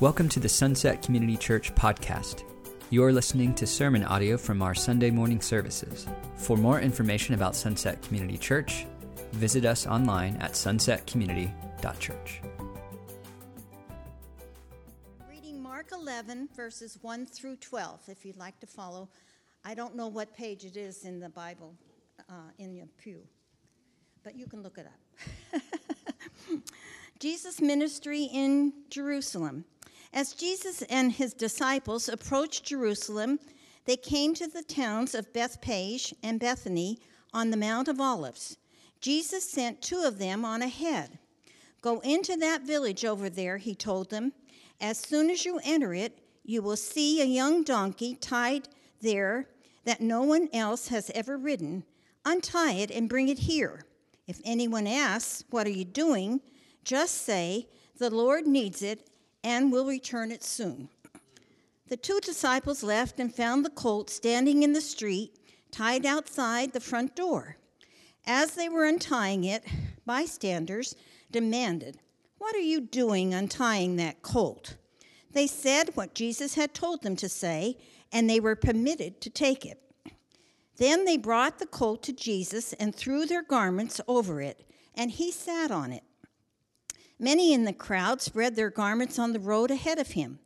Welcome to the Sunset Community Church podcast. You're listening to sermon audio from our Sunday morning services. For more information about Sunset Community Church, visit us online at sunsetcommunity.church. Reading Mark 11, verses 1 through 12, if you'd like to follow. I don't know what page it is in the Bible uh, in your pew, but you can look it up. Jesus' ministry in Jerusalem. As Jesus and his disciples approached Jerusalem, they came to the towns of Bethphage and Bethany on the Mount of Olives. Jesus sent two of them on ahead. Go into that village over there, he told them. As soon as you enter it, you will see a young donkey tied there that no one else has ever ridden. Untie it and bring it here. If anyone asks, What are you doing? just say, The Lord needs it and will return it soon. The two disciples left and found the colt standing in the street, tied outside the front door. As they were untying it, bystanders demanded, What are you doing untying that colt? They said what Jesus had told them to say, and they were permitted to take it. Then they brought the colt to Jesus and threw their garments over it, and he sat on it. Many in the crowd spread their garments on the road ahead of him,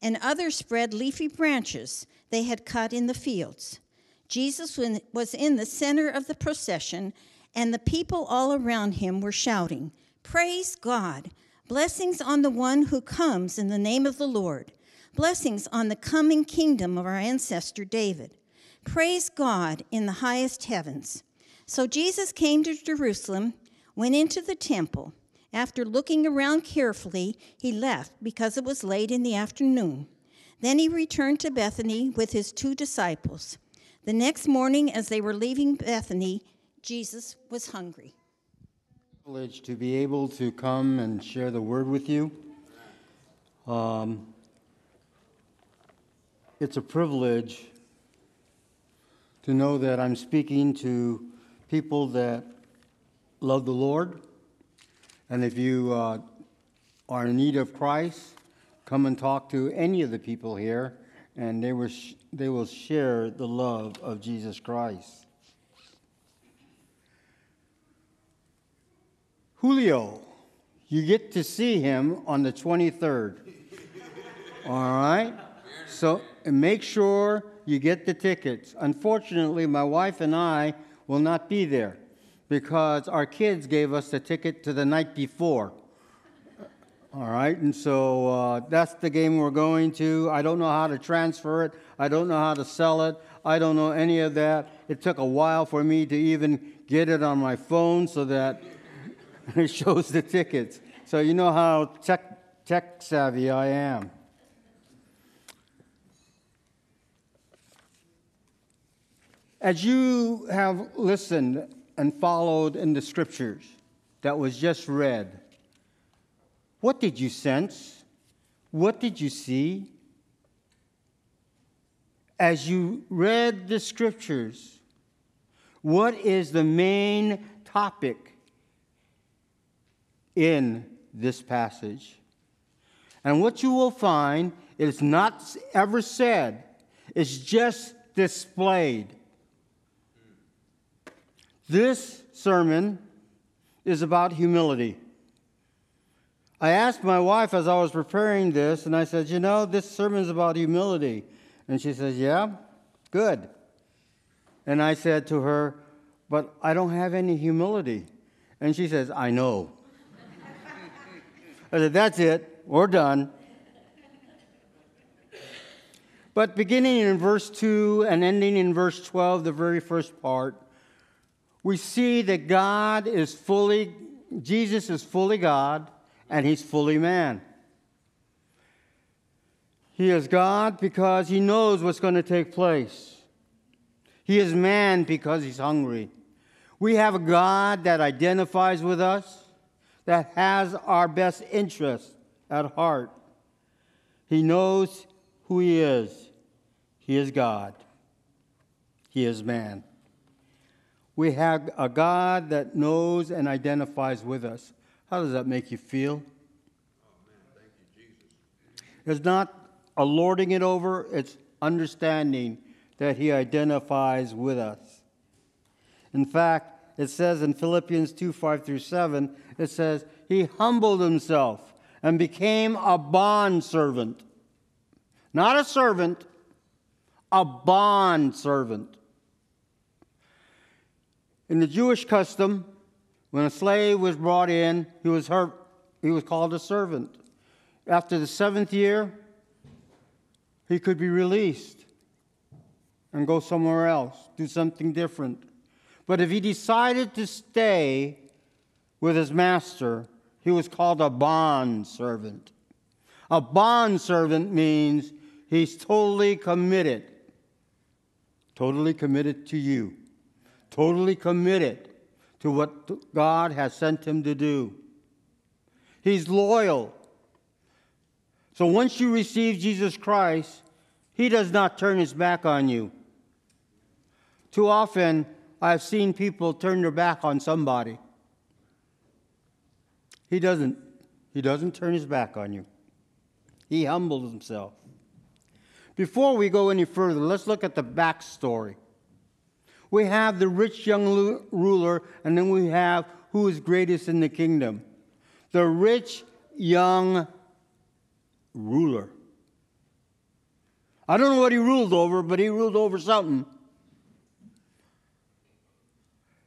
and others spread leafy branches they had cut in the fields. Jesus was in the center of the procession, and the people all around him were shouting, Praise God! Blessings on the one who comes in the name of the Lord. Blessings on the coming kingdom of our ancestor David. Praise God in the highest heavens. So Jesus came to Jerusalem, went into the temple. After looking around carefully, he left because it was late in the afternoon. Then he returned to Bethany with his two disciples. The next morning, as they were leaving Bethany, Jesus was hungry. Privilege to be able to come and share the word with you. Um, it's a privilege to know that I'm speaking to people that love the Lord and if you uh, are in need of Christ, come and talk to any of the people here, and they will, sh- they will share the love of Jesus Christ. Julio, you get to see him on the 23rd. All right? So make sure you get the tickets. Unfortunately, my wife and I will not be there because our kids gave us the ticket to the night before. All right, and so uh, that's the game we're going to. I don't know how to transfer it. I don't know how to sell it. I don't know any of that. It took a while for me to even get it on my phone so that it shows the tickets. So you know how tech, tech savvy I am. As you have listened and followed in the scriptures that was just read, what did you sense? What did you see? As you read the scriptures, what is the main topic in this passage? And what you will find is not ever said, it's just displayed. This sermon is about humility. I asked my wife as I was preparing this, and I said, You know, this sermon is about humility. And she says, Yeah, good. And I said to her, But I don't have any humility. And she says, I know. I said, That's it, we're done. But beginning in verse 2 and ending in verse 12, the very first part, we see that God is fully, Jesus is fully God and he's fully man. He is God because he knows what's going to take place. He is man because he's hungry. We have a God that identifies with us, that has our best interest at heart. He knows who he is. He is God. He is man. We have a God that knows and identifies with us. How does that make you feel? It's not a lording it over, it's understanding that he identifies with us. In fact, it says in Philippians 2 5 through 7, it says, He humbled himself and became a bond servant. Not a servant, a bond servant. In the Jewish custom, when a slave was brought in, he was, hurt, he was called a servant. After the seventh year, he could be released and go somewhere else, do something different. But if he decided to stay with his master, he was called a bond servant. A bond servant means he's totally committed, totally committed to you, totally committed to what God has sent him to do. He's loyal. So once you receive Jesus Christ, he does not turn his back on you. Too often, I've seen people turn their back on somebody. He doesn't. He doesn't turn his back on you. He humbles himself. Before we go any further, let's look at the backstory. We have the rich young ruler, and then we have who is greatest in the kingdom. The rich young ruler. I don't know what he ruled over, but he ruled over something.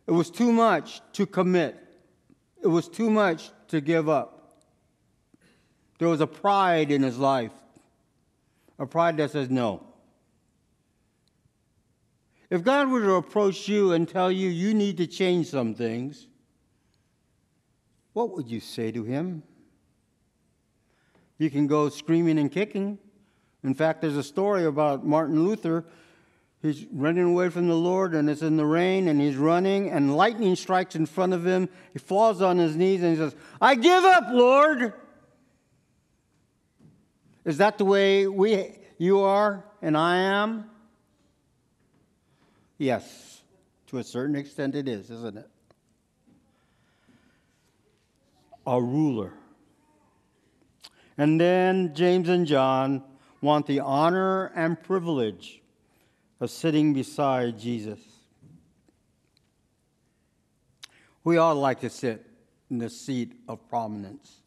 It was too much to commit, it was too much to give up. There was a pride in his life, a pride that says no. If God were to approach you and tell you you need to change some things, what would you say to him? You can go screaming and kicking. In fact, there's a story about Martin Luther He's running away from the Lord, and it's in the rain, and he's running, and lightning strikes in front of him. He falls on his knees and he says, I give up, Lord. Is that the way we, you are and I am? Yes, to a certain extent it is, isn't it? A ruler. And then James and John want the honor and privilege of sitting beside Jesus. We all like to sit in the seat of prominence.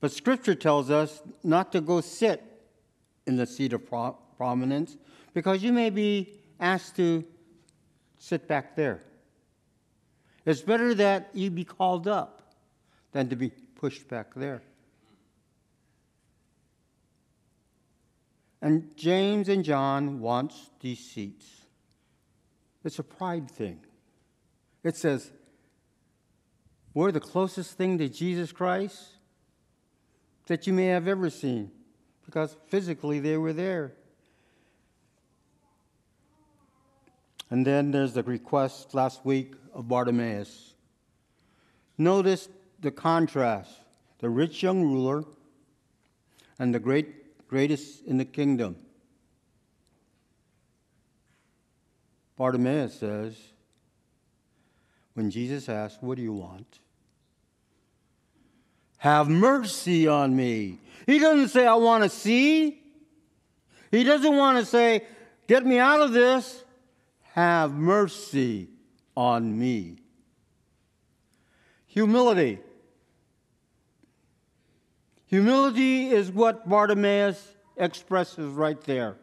But Scripture tells us not to go sit in the seat of pro- prominence because you may be asked to sit back there. It's better that you be called up than to be pushed back there. And James and John wants these seats. It's a pride thing. It says, we're the closest thing to Jesus Christ that you may have ever seen, because physically they were there. And then there's the request last week of Bartimaeus. Notice the contrast the rich young ruler and the great greatest in the kingdom. Bartimaeus says, when Jesus asks, What do you want? Have mercy on me. He doesn't say, I want to see. He doesn't want to say, Get me out of this. Have mercy on me. Humility. Humility is what Bartimaeus expresses right there.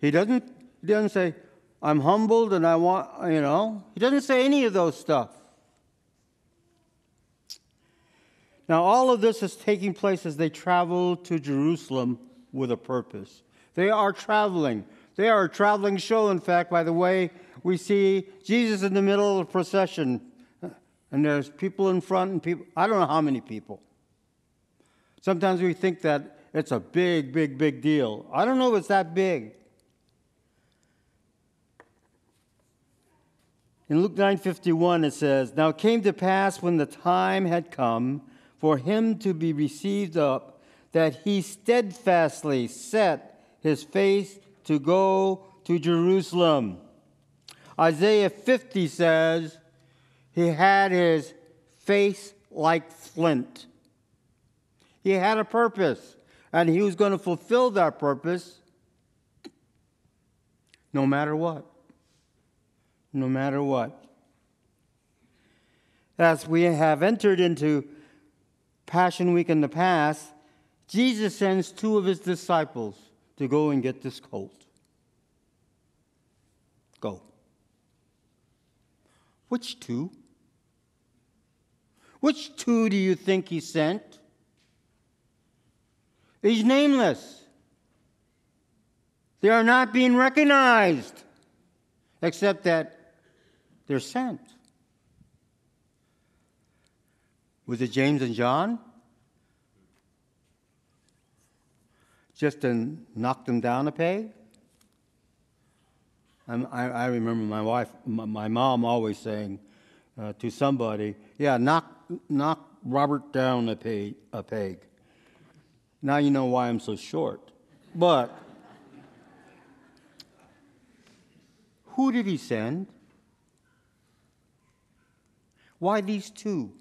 He doesn't, he doesn't say, I'm humbled and I want, you know, he doesn't say any of those stuff. Now, all of this is taking place as they travel to Jerusalem with a purpose. They are traveling. They are a traveling show, in fact, by the way, we see Jesus in the middle of the procession, and there's people in front and people, I don't know how many people. Sometimes we think that it's a big, big, big deal. I don't know if it's that big. In Luke 9:51 it says, "Now it came to pass when the time had come for him to be received up that he steadfastly set his face to go to Jerusalem." Isaiah 50 says, "He had his face like flint." He had a purpose, and he was going to fulfill that purpose no matter what. No matter what. As we have entered into Passion Week in the past, Jesus sends two of his disciples to go and get this colt. Go. Which two? Which two do you think he sent? He's nameless. They are not being recognized, except that they're sent. Was it James and John? Just to knock them down a peg? I, I remember my wife, my mom always saying uh, to somebody, Yeah, knock, knock Robert down a peg, a peg. Now you know why I'm so short. But who did he send? Why these two?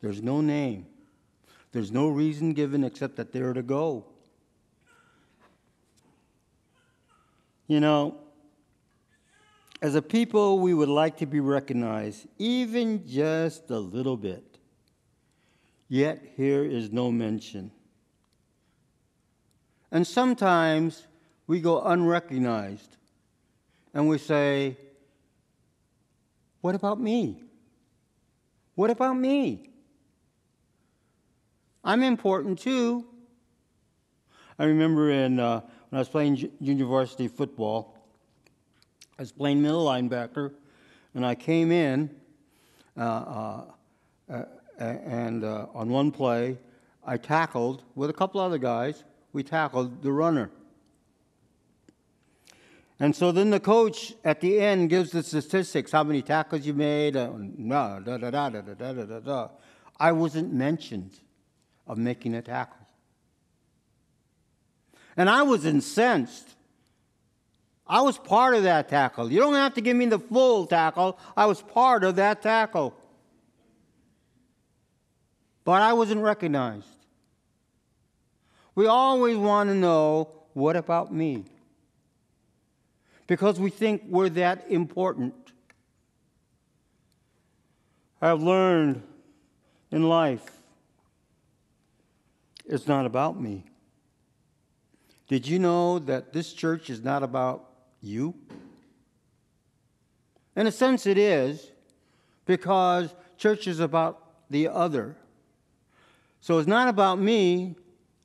There's no name. There's no reason given except that they're to go. You know, as a people, we would like to be recognized, even just a little bit. Yet here is no mention. And sometimes we go unrecognized and we say, What about me? What about me? I'm important too. I remember in, uh, when I was playing junior varsity football, I was playing middle linebacker, and I came in, uh, uh, and uh, on one play, I tackled with a couple other guys we tackled the runner. And so then the coach at the end gives the statistics how many tackles you made. Uh, da, da, da, da, da, da, da, da. I wasn't mentioned of making a tackle. And I was incensed. I was part of that tackle. You don't have to give me the full tackle. I was part of that tackle. But I wasn't recognized. We always want to know what about me? Because we think we're that important. I've learned in life it's not about me. Did you know that this church is not about you? In a sense, it is, because church is about the other. So it's not about me,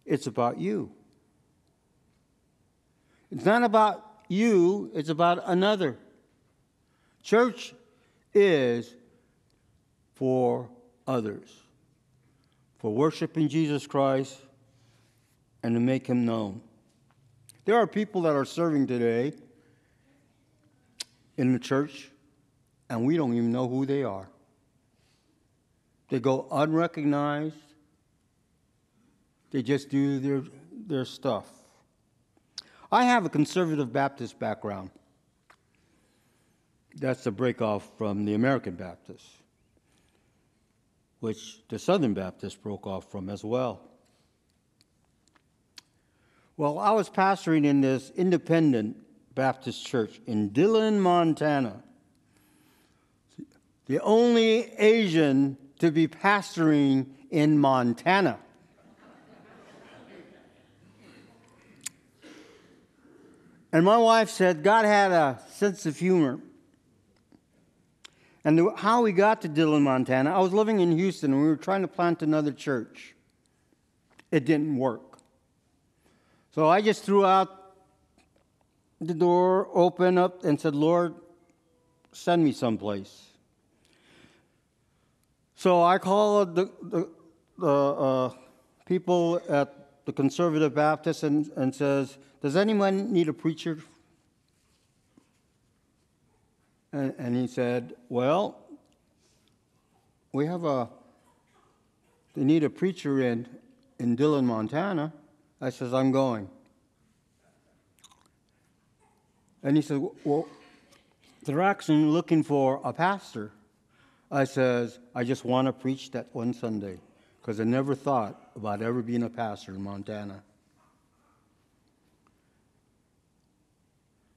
it's about you. It's not about you, it's about another. Church is for others, for worshiping Jesus Christ and to make him known. There are people that are serving today in the church, and we don't even know who they are. They go unrecognized, they just do their, their stuff. I have a conservative Baptist background. That's a break off from the American Baptist, which the Southern Baptist broke off from as well. Well, I was pastoring in this independent Baptist church in Dillon, Montana. The only Asian to be pastoring in Montana. And my wife said God had a sense of humor. And the, how we got to Dillon, Montana, I was living in Houston and we were trying to plant another church. It didn't work. So I just threw out the door, opened up, and said, Lord, send me someplace. So I called the, the, the uh, people at the conservative Baptist and, and says, Does anyone need a preacher? And, and he said, Well, we have a, they need a preacher in, in Dillon, Montana. I says, I'm going. And he said, Well, they're actually looking for a pastor. I says, I just want to preach that one Sunday because I never thought about ever being a pastor in Montana.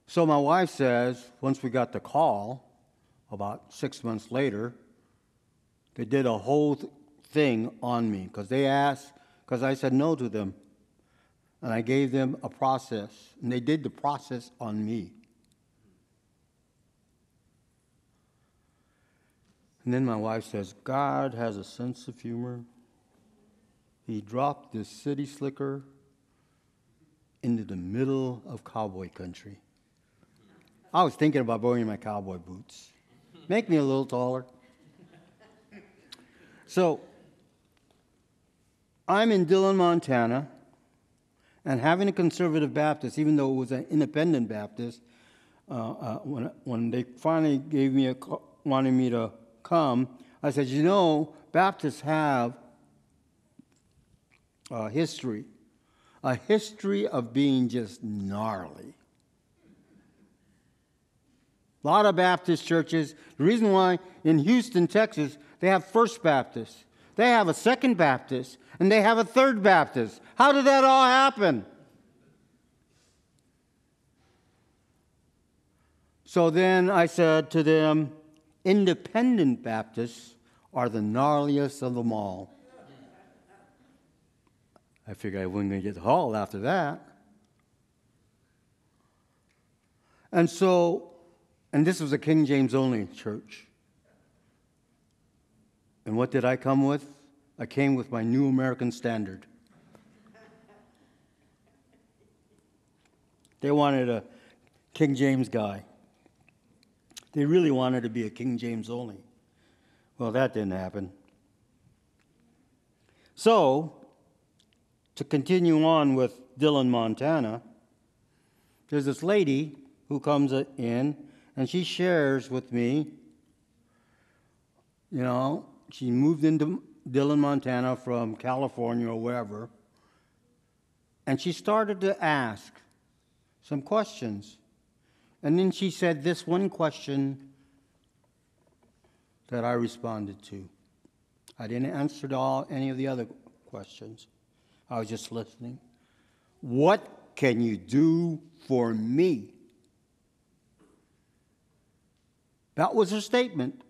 So my wife says, once we got the call, about six months later, they did a whole th- thing on me because they asked, because I said no to them. And I gave them a process, and they did the process on me. And then my wife says, God has a sense of humor. He dropped this city slicker into the middle of cowboy country. I was thinking about wearing my cowboy boots. Make me a little taller. So, I'm in Dillon, Montana, and having a conservative Baptist, even though it was an independent Baptist, uh, uh, when, when they finally gave me a, wanted me to come, I said, you know, Baptists have a history, a history of being just gnarly. A lot of Baptist churches, the reason why in Houston, Texas, they have First Baptist, they have a Second Baptist, and they have a Third Baptist. How did that all happen? So then I said to them, Independent Baptists are the gnarliest of them all. I figured I wasn't going to get hauled after that. And so, and this was a King James only church. And what did I come with? I came with my New American Standard. They wanted a King James guy. They really wanted to be a King James only. Well, that didn't happen. So, to continue on with Dillon, Montana, there's this lady who comes in and she shares with me, you know, she moved into Dillon, Montana from California or wherever, and she started to ask some questions. And then she said this one question that I responded to. I didn't answer to all any of the other questions. I was just listening. What can you do for me? That was her statement.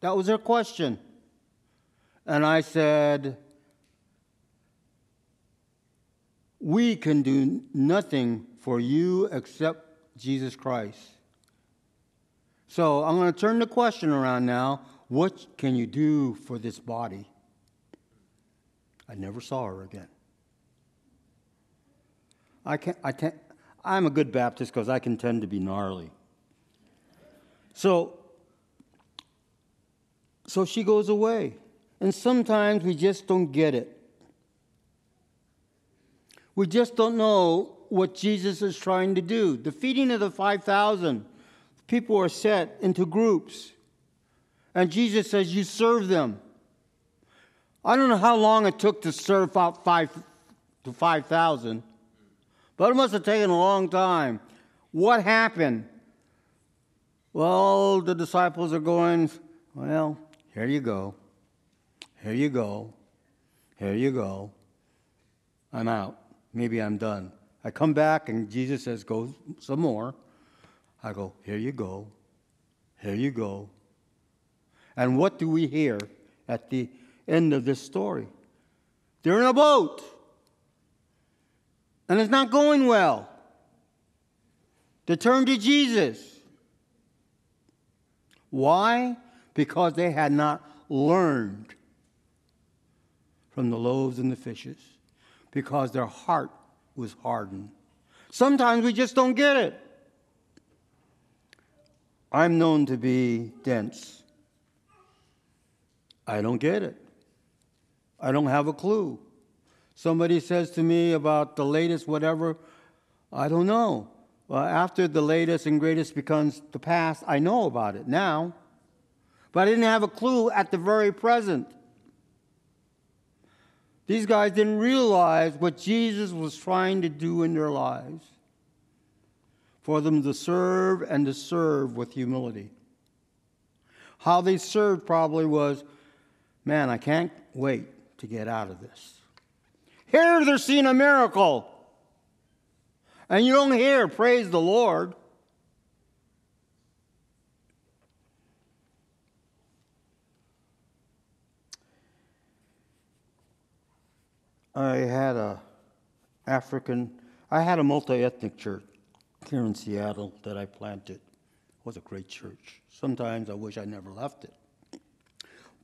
That was her question. And I said, We can do nothing for you except Jesus Christ. So I'm going to turn the question around now. What can you do for this body? I never saw her again. I can't, I can't, I'm a good Baptist because I can tend to be gnarly. So, so she goes away. And sometimes we just don't get it. We just don't know what Jesus is trying to do. The feeding of the 5,000, people are set into groups. And Jesus says, You serve them. I don't know how long it took to serve out five to 5,000, but it must have taken a long time. What happened? Well, the disciples are going, Well, here you go. Here you go. Here you go. I'm out. Maybe I'm done. I come back and Jesus says, Go some more. I go, Here you go. Here you go. And what do we hear at the end of this story? They're in a boat. And it's not going well. They turn to Jesus. Why? Because they had not learned from the loaves and the fishes, because their heart was hardened. Sometimes we just don't get it. I'm known to be dense. I don't get it. I don't have a clue. Somebody says to me about the latest whatever, I don't know. Well, after the latest and greatest becomes the past, I know about it now. But I didn't have a clue at the very present. These guys didn't realize what Jesus was trying to do in their lives for them to serve and to serve with humility. How they served probably was man, I can't wait to get out of this. Here they're seeing a miracle. And you don't hear, praise the Lord. I had a African, I had a multi-ethnic church here in Seattle that I planted. It was a great church. Sometimes I wish I never left it.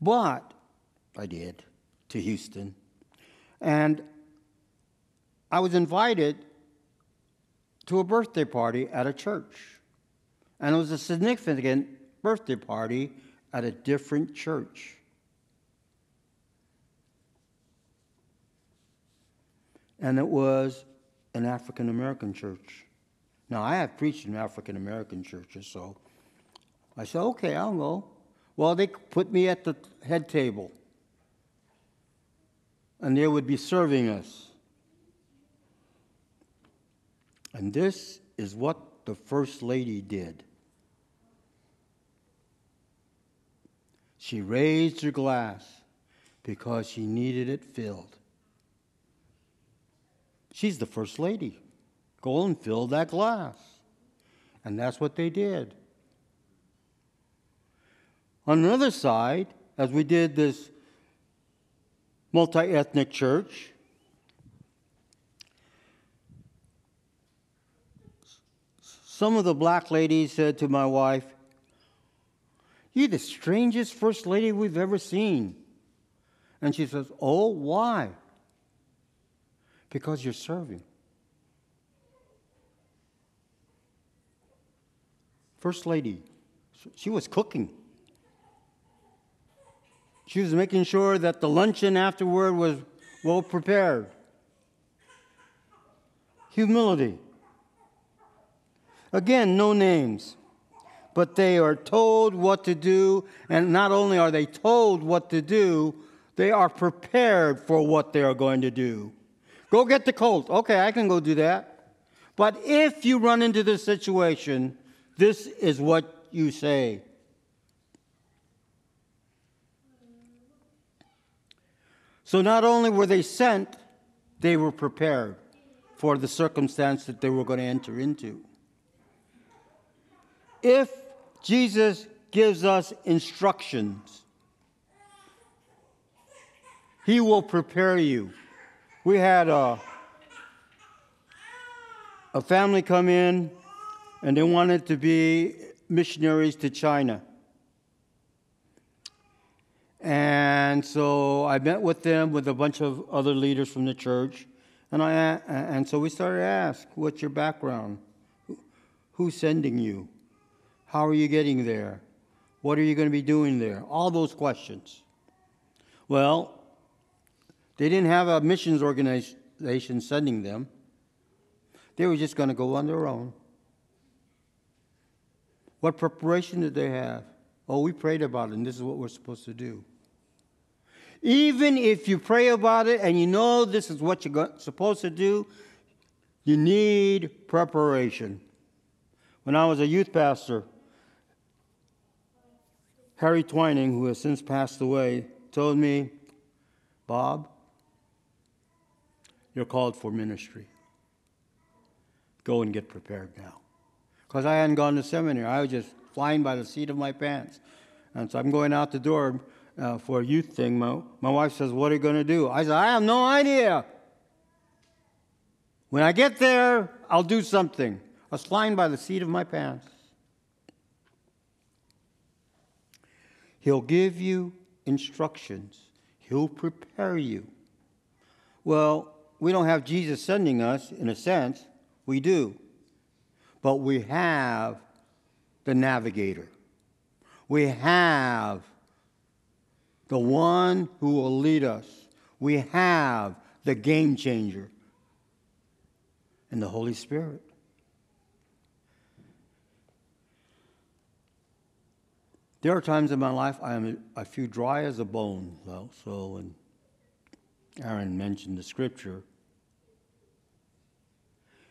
But I did to Houston. And I was invited to a birthday party at a church. And it was a significant birthday party at a different church. And it was an African American church. Now, I have preached in African American churches, so I said, okay, I'll go. Well, they put me at the head table, and they would be serving us. And this is what the First Lady did. She raised her glass because she needed it filled. She's the First Lady. Go and fill that glass. And that's what they did. On the other side, as we did this multi ethnic church, some of the black ladies said to my wife, You're the strangest first lady we've ever seen. And she says, Oh, why? Because you're serving. First lady, she was cooking. She was making sure that the luncheon afterward was well prepared. Humility. Again, no names, but they are told what to do, and not only are they told what to do, they are prepared for what they are going to do. Go get the colt. Okay, I can go do that. But if you run into this situation, this is what you say. So not only were they sent, they were prepared for the circumstance that they were going to enter into. If Jesus gives us instructions, He will prepare you. We had a, a family come in and they wanted to be missionaries to China. And so I met with them with a bunch of other leaders from the church. And, I, and so we started to ask, What's your background? Who's sending you? How are you getting there? What are you going to be doing there? All those questions. Well, they didn't have a missions organization sending them, they were just going to go on their own. What preparation did they have? Oh, we prayed about it, and this is what we're supposed to do. Even if you pray about it and you know this is what you're supposed to do, you need preparation. When I was a youth pastor, Harry Twining, who has since passed away, told me, Bob, you're called for ministry. Go and get prepared now. Because I hadn't gone to seminary. I was just flying by the seat of my pants. And so I'm going out the door uh, for a youth thing. My, my wife says, What are you going to do? I said, I have no idea. When I get there, I'll do something. I was flying by the seat of my pants. He'll give you instructions, He'll prepare you. Well, we don't have Jesus sending us, in a sense. We do. But we have the navigator. We have the one who will lead us. We have the game changer and the Holy Spirit. There are times in my life I am I feel dry as a bone, though. So, and Aaron mentioned the scripture.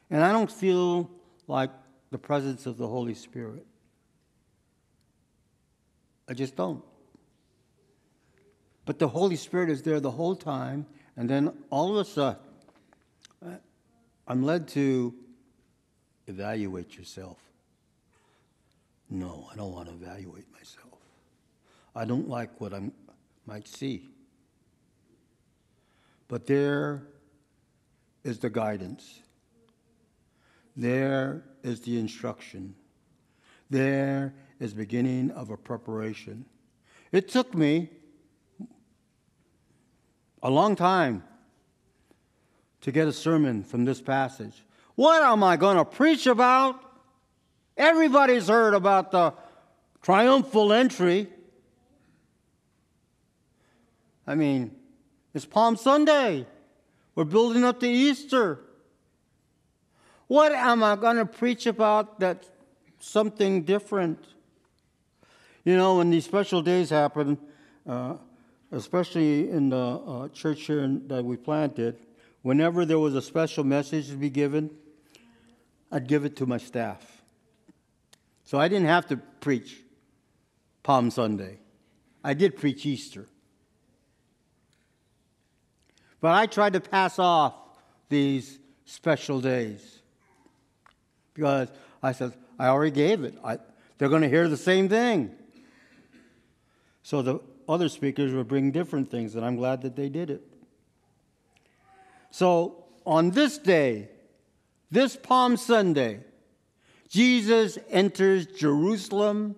And I don't feel like the presence of the Holy Spirit. I just don't. But the Holy Spirit is there the whole time, and then all of a sudden, uh, I'm led to evaluate yourself. No, I don't want to evaluate myself. I don't like what I might see. But there is the guidance. There is the instruction. There is beginning of a preparation. It took me a long time to get a sermon from this passage. What am I going to preach about? Everybody's heard about the triumphal entry. I mean, it's Palm Sunday. We're building up to Easter. What am I going to preach about that's something different? You know, when these special days happen, uh, especially in the uh, church here that we planted, whenever there was a special message to be given, I'd give it to my staff. So I didn't have to preach Palm Sunday. I did preach Easter. But I tried to pass off these special days because I said, I already gave it. I, they're going to hear the same thing. So the other speakers would bring different things, and I'm glad that they did it. So on this day, this Palm Sunday, Jesus enters Jerusalem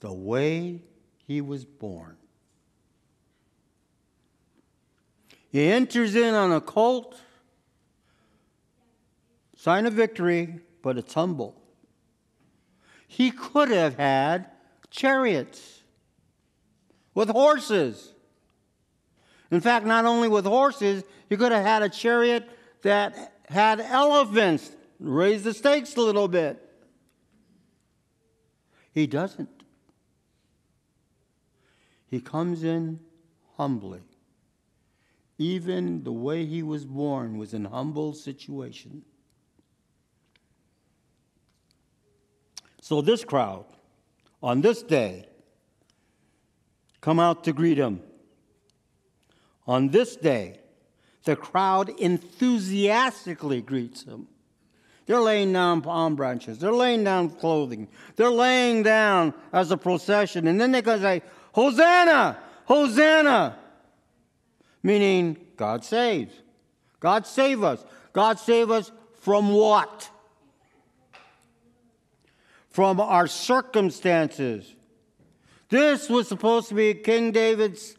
the way he was born. He enters in on a colt, sign of victory, but it's humble. He could have had chariots with horses. In fact, not only with horses, he could have had a chariot that had elephants, raise the stakes a little bit. He doesn't. He comes in humbly. Even the way he was born was an humble situation. So, this crowd, on this day, come out to greet him. On this day, the crowd enthusiastically greets him. They're laying down palm branches. They're laying down clothing. They're laying down as a procession. And then they're going to say, Hosanna! Hosanna! Meaning God saves. God save us. God save us from what? From our circumstances. This was supposed to be King David's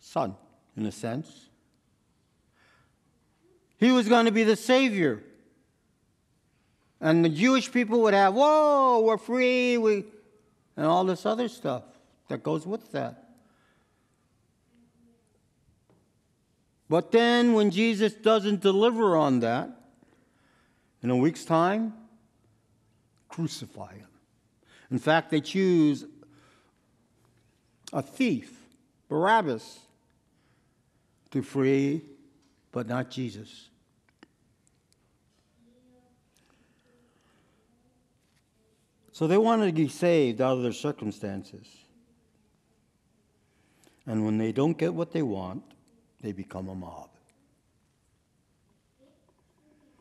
son, in a sense. He was going to be the Savior. And the Jewish people would have, whoa, we're free, we, and all this other stuff that goes with that. But then, when Jesus doesn't deliver on that, in a week's time, crucify him. In fact, they choose a thief, Barabbas, to free, but not Jesus. So they wanted to be saved out of their circumstances. And when they don't get what they want, they become a mob.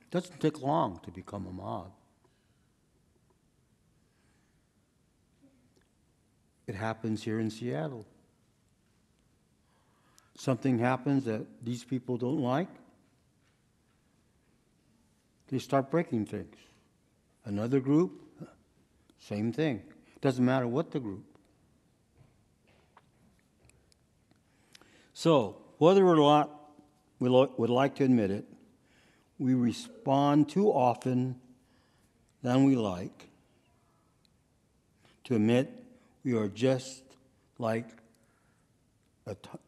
It doesn't take long to become a mob. It happens here in Seattle. Something happens that these people don't like. They start breaking things. Another group, same thing. Doesn't matter what the group. So, whether or not we would like to admit it, we respond too often than we like to admit we are just like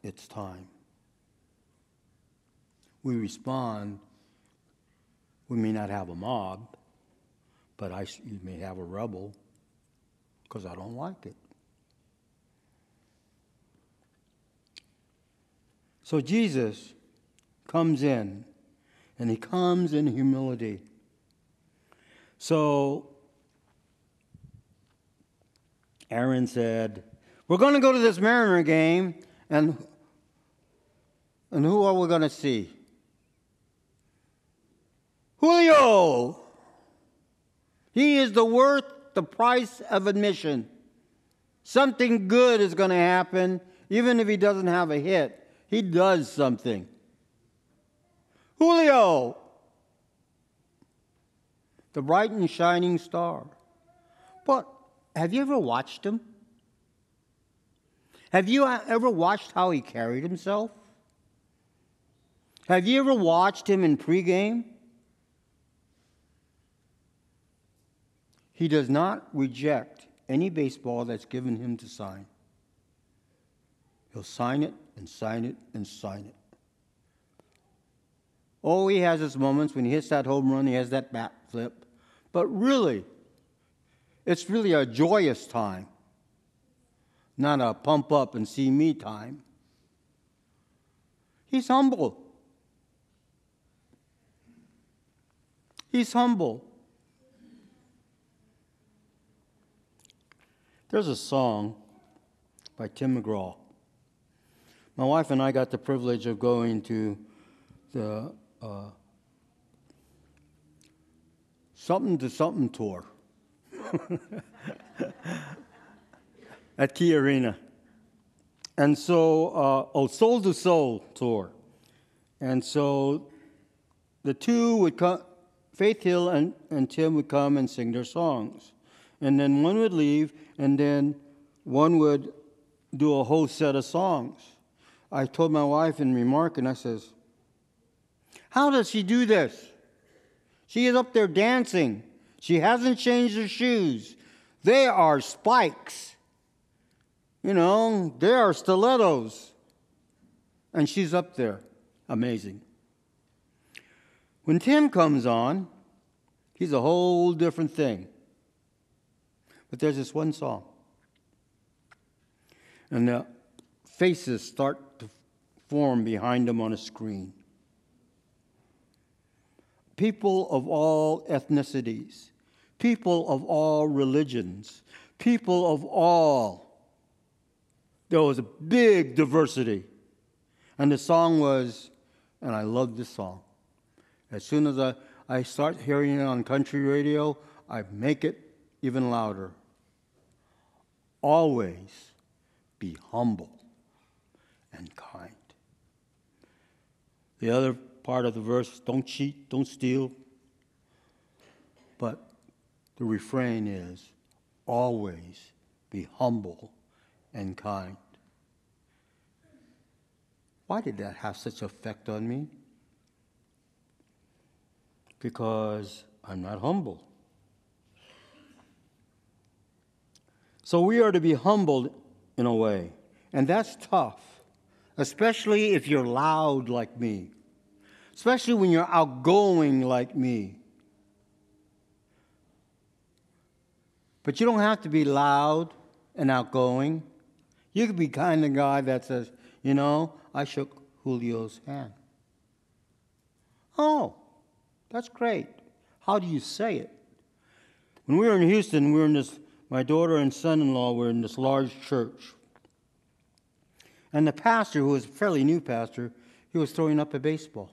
it's time. We respond, we may not have a mob, but I, you may have a rebel because I don't like it. So Jesus comes in, and he comes in humility. So Aaron said, We're going to go to this Mariner game, and, and who are we going to see? Julio! He is the worth the price of admission. Something good is going to happen, even if he doesn't have a hit. He does something. Julio! The bright and shining star. But have you ever watched him? Have you uh, ever watched how he carried himself? Have you ever watched him in pregame? He does not reject any baseball that's given him to sign. He'll sign it and sign it and sign it. Oh, he has his moments when he hits that home run, he has that bat flip. But really, it's really a joyous time, not a pump up and see me time. He's humble. He's humble. There's a song by Tim McGraw. My wife and I got the privilege of going to the uh, something to something tour at Key Arena. And so, uh, oh, Soul to Soul tour. And so the two would come, Faith Hill and, and Tim would come and sing their songs and then one would leave, and then one would do a whole set of songs. I told my wife in remark, and I says, How does she do this? She is up there dancing. She hasn't changed her shoes. They are spikes. You know, they are stilettos. And she's up there. Amazing. When Tim comes on, he's a whole different thing. But there's this one song. And the faces start to form behind them on a screen. People of all ethnicities, people of all religions, people of all. There was a big diversity. And the song was, and I love this song. As soon as I, I start hearing it on country radio, I make it even louder always be humble and kind. The other part of the verse don't cheat, don't steal. But the refrain is always be humble and kind. Why did that have such effect on me? Because I'm not humble. So we are to be humbled in a way. And that's tough, especially if you're loud like me, especially when you're outgoing like me. But you don't have to be loud and outgoing. You could be kind of guy that says, you know, I shook Julio's hand. Oh, that's great. How do you say it? When we were in Houston, we were in this my daughter and son in law were in this large church. And the pastor, who was a fairly new pastor, he was throwing up a baseball.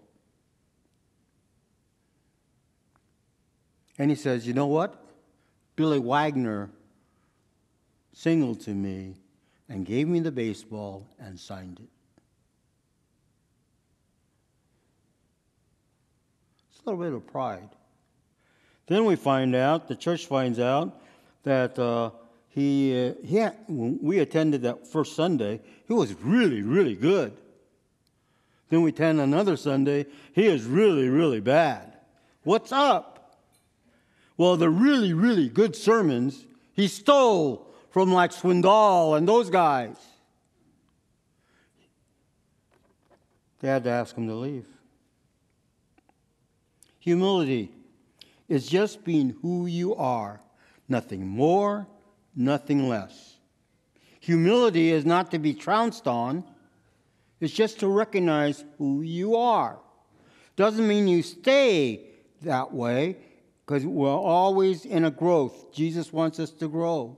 And he says, You know what? Billy Wagner signaled to me and gave me the baseball and signed it. It's a little bit of pride. Then we find out, the church finds out, that uh, he, uh, he had, when we attended that first Sunday, he was really, really good. Then we attend another Sunday, he is really, really bad. What's up? Well, the really, really good sermons he stole from like Swindoll and those guys. They had to ask him to leave. Humility is just being who you are nothing more, nothing less. Humility is not to be trounced on, it's just to recognize who you are. Doesn't mean you stay that way, because we're always in a growth. Jesus wants us to grow.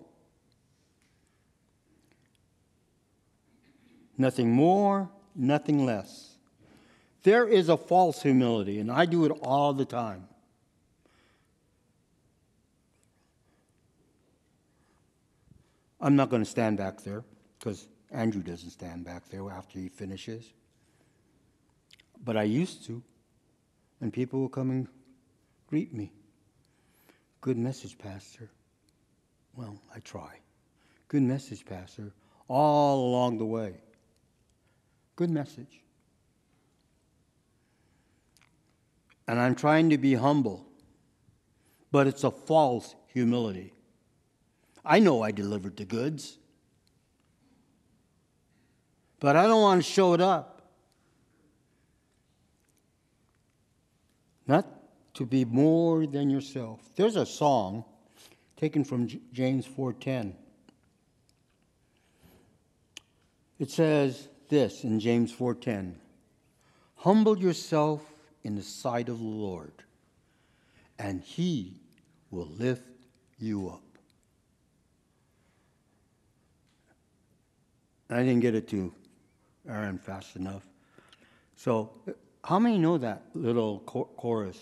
Nothing more, nothing less. There is a false humility, and I do it all the time. I'm not going to stand back there because Andrew doesn't stand back there after he finishes. But I used to, and people will come and greet me. Good message, Pastor. Well, I try. Good message, Pastor, all along the way. Good message. And I'm trying to be humble, but it's a false humility. I know I delivered the goods, but I don't want to show it up. Not to be more than yourself. There's a song taken from James 4:10. It says this in James 4:10. Humble yourself in the sight of the Lord, and he will lift you up. I didn't get it to Aaron fast enough. So, how many know that little chorus?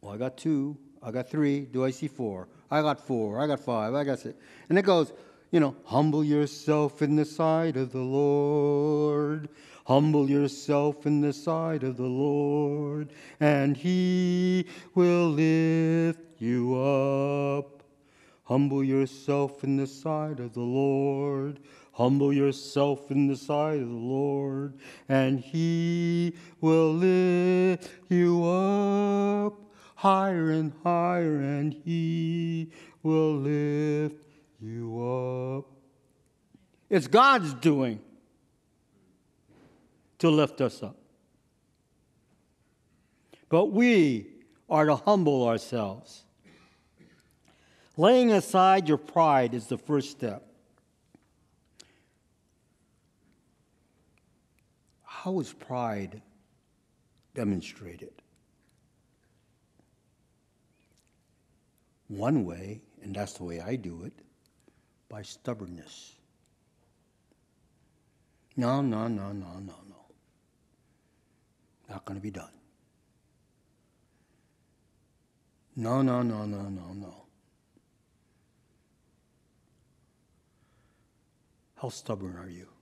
Well, I got two, I got three. Do I see four? I got four, I got five, I got six. And it goes, you know, humble yourself in the sight of the Lord. Humble yourself in the sight of the Lord, and he will lift you up. Humble yourself in the sight of the Lord. Humble yourself in the sight of the Lord, and he will lift you up higher and higher, and he will lift you up. It's God's doing to lift us up. But we are to humble ourselves. Laying aside your pride is the first step. How is pride demonstrated? One way, and that's the way I do it, by stubbornness. No, no, no, no, no, no. Not going to be done. No, no, no, no, no, no. How stubborn are you?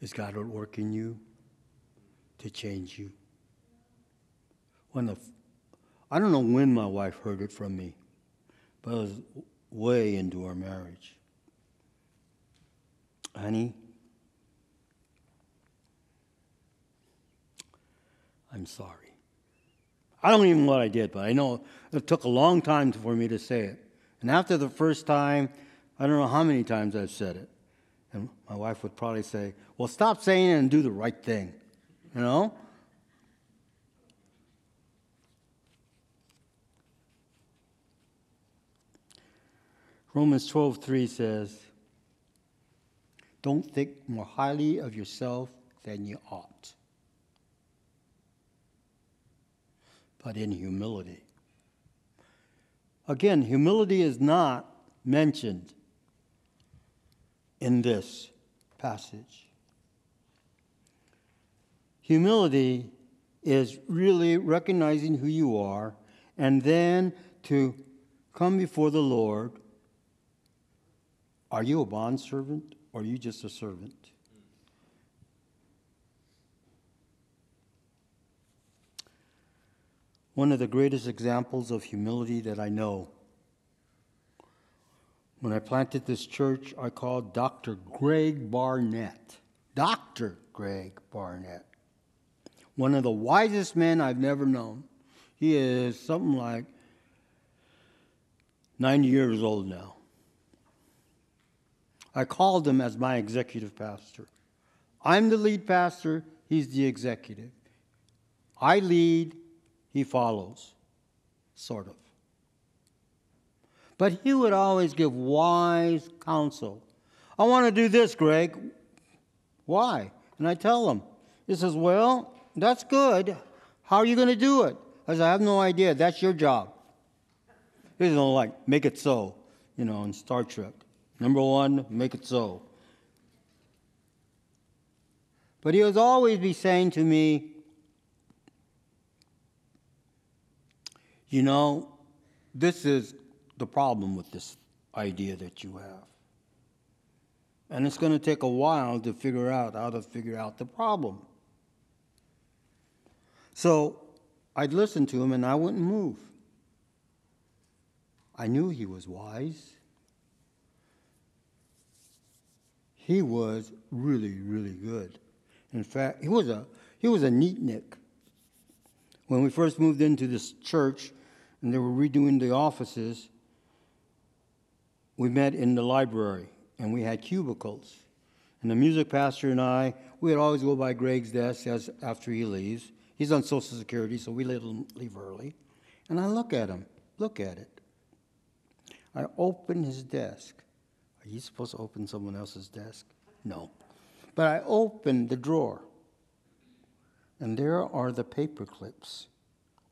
Is God at work in you to change you? When the, I don't know when my wife heard it from me, but it was way into our marriage. Honey, I'm sorry. I don't even know what I did, but I know it took a long time for me to say it. And after the first time, I don't know how many times I've said it. And my wife would probably say, Well, stop saying it and do the right thing. You know? Romans 12:3 says, "Don't think more highly of yourself than you ought, but in humility." Again, humility is not mentioned in this passage. Humility is really recognizing who you are and then to come before the Lord. Are you a bondservant or are you just a servant? One of the greatest examples of humility that I know when I planted this church, I called Dr. Greg Barnett. Dr. Greg Barnett. One of the wisest men I've never known. He is something like 90 years old now. I called him as my executive pastor. I'm the lead pastor, he's the executive. I lead, he follows, sort of. But he would always give wise counsel. I want to do this, Greg. Why? And I tell him. He says, Well, that's good. How are you going to do it? I said, I have no idea. That's your job. He's doesn't like, make it so, you know, in Star Trek. Number one, make it so. But he would always be saying to me, You know, this is the problem with this idea that you have. And it's going to take a while to figure out how to figure out the problem. So I'd listen to him and I wouldn't move. I knew he was wise. He was really, really good. In fact, he was a he was a neat nick. When we first moved into this church and they were redoing the offices, we met in the library and we had cubicles. And the music pastor and I, we'd always go by Greg's desk as, after he leaves. He's on Social Security, so we let him leave early. And I look at him, look at it. I open his desk. Are you supposed to open someone else's desk? No. But I open the drawer, and there are the paper clips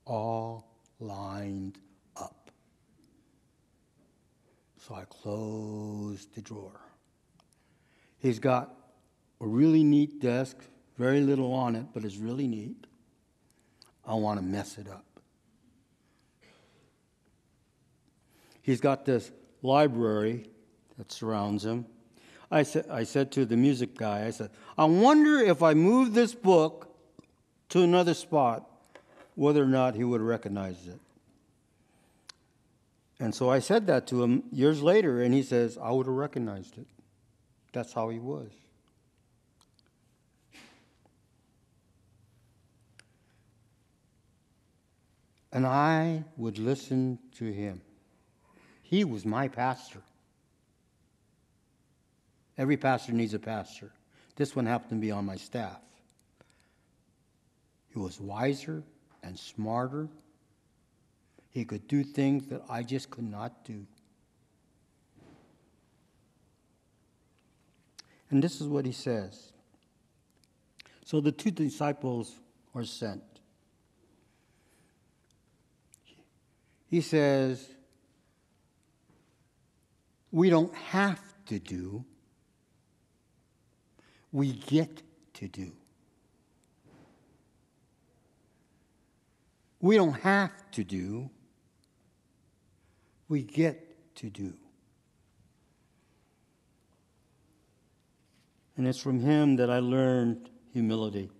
all lined up. So I closed the drawer. He's got a really neat desk, very little on it, but it's really neat. I want to mess it up. He's got this library that surrounds him. I said, I said to the music guy, I said, I wonder if I move this book to another spot, whether or not he would recognize it. And so I said that to him years later, and he says, I would have recognized it. That's how he was. And I would listen to him. He was my pastor. Every pastor needs a pastor. This one happened to be on my staff. He was wiser and smarter. He could do things that I just could not do. And this is what he says. So the two disciples are sent. He says, We don't have to do, we get to do. We don't have to do, we get to do. And it's from him that I learned humility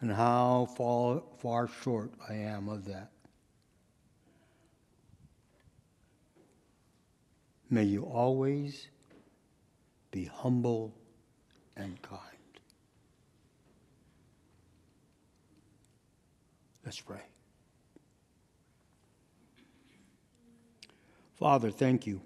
and how far, far short I am of that. May you always be humble and kind. Let's pray. Father, thank you.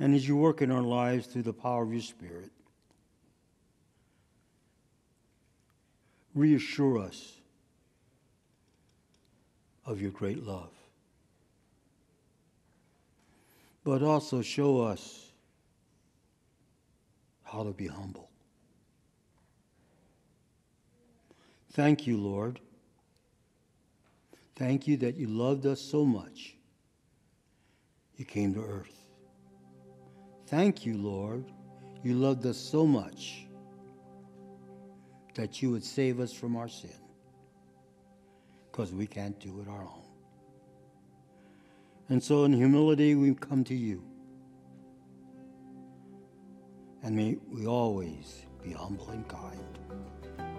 And as you work in our lives through the power of your Spirit, reassure us of your great love. But also show us how to be humble. Thank you, Lord. Thank you that you loved us so much. You came to earth. Thank you, Lord. You loved us so much that you would save us from our sin because we can't do it our own. And so, in humility, we come to you. And may we always be humble and kind.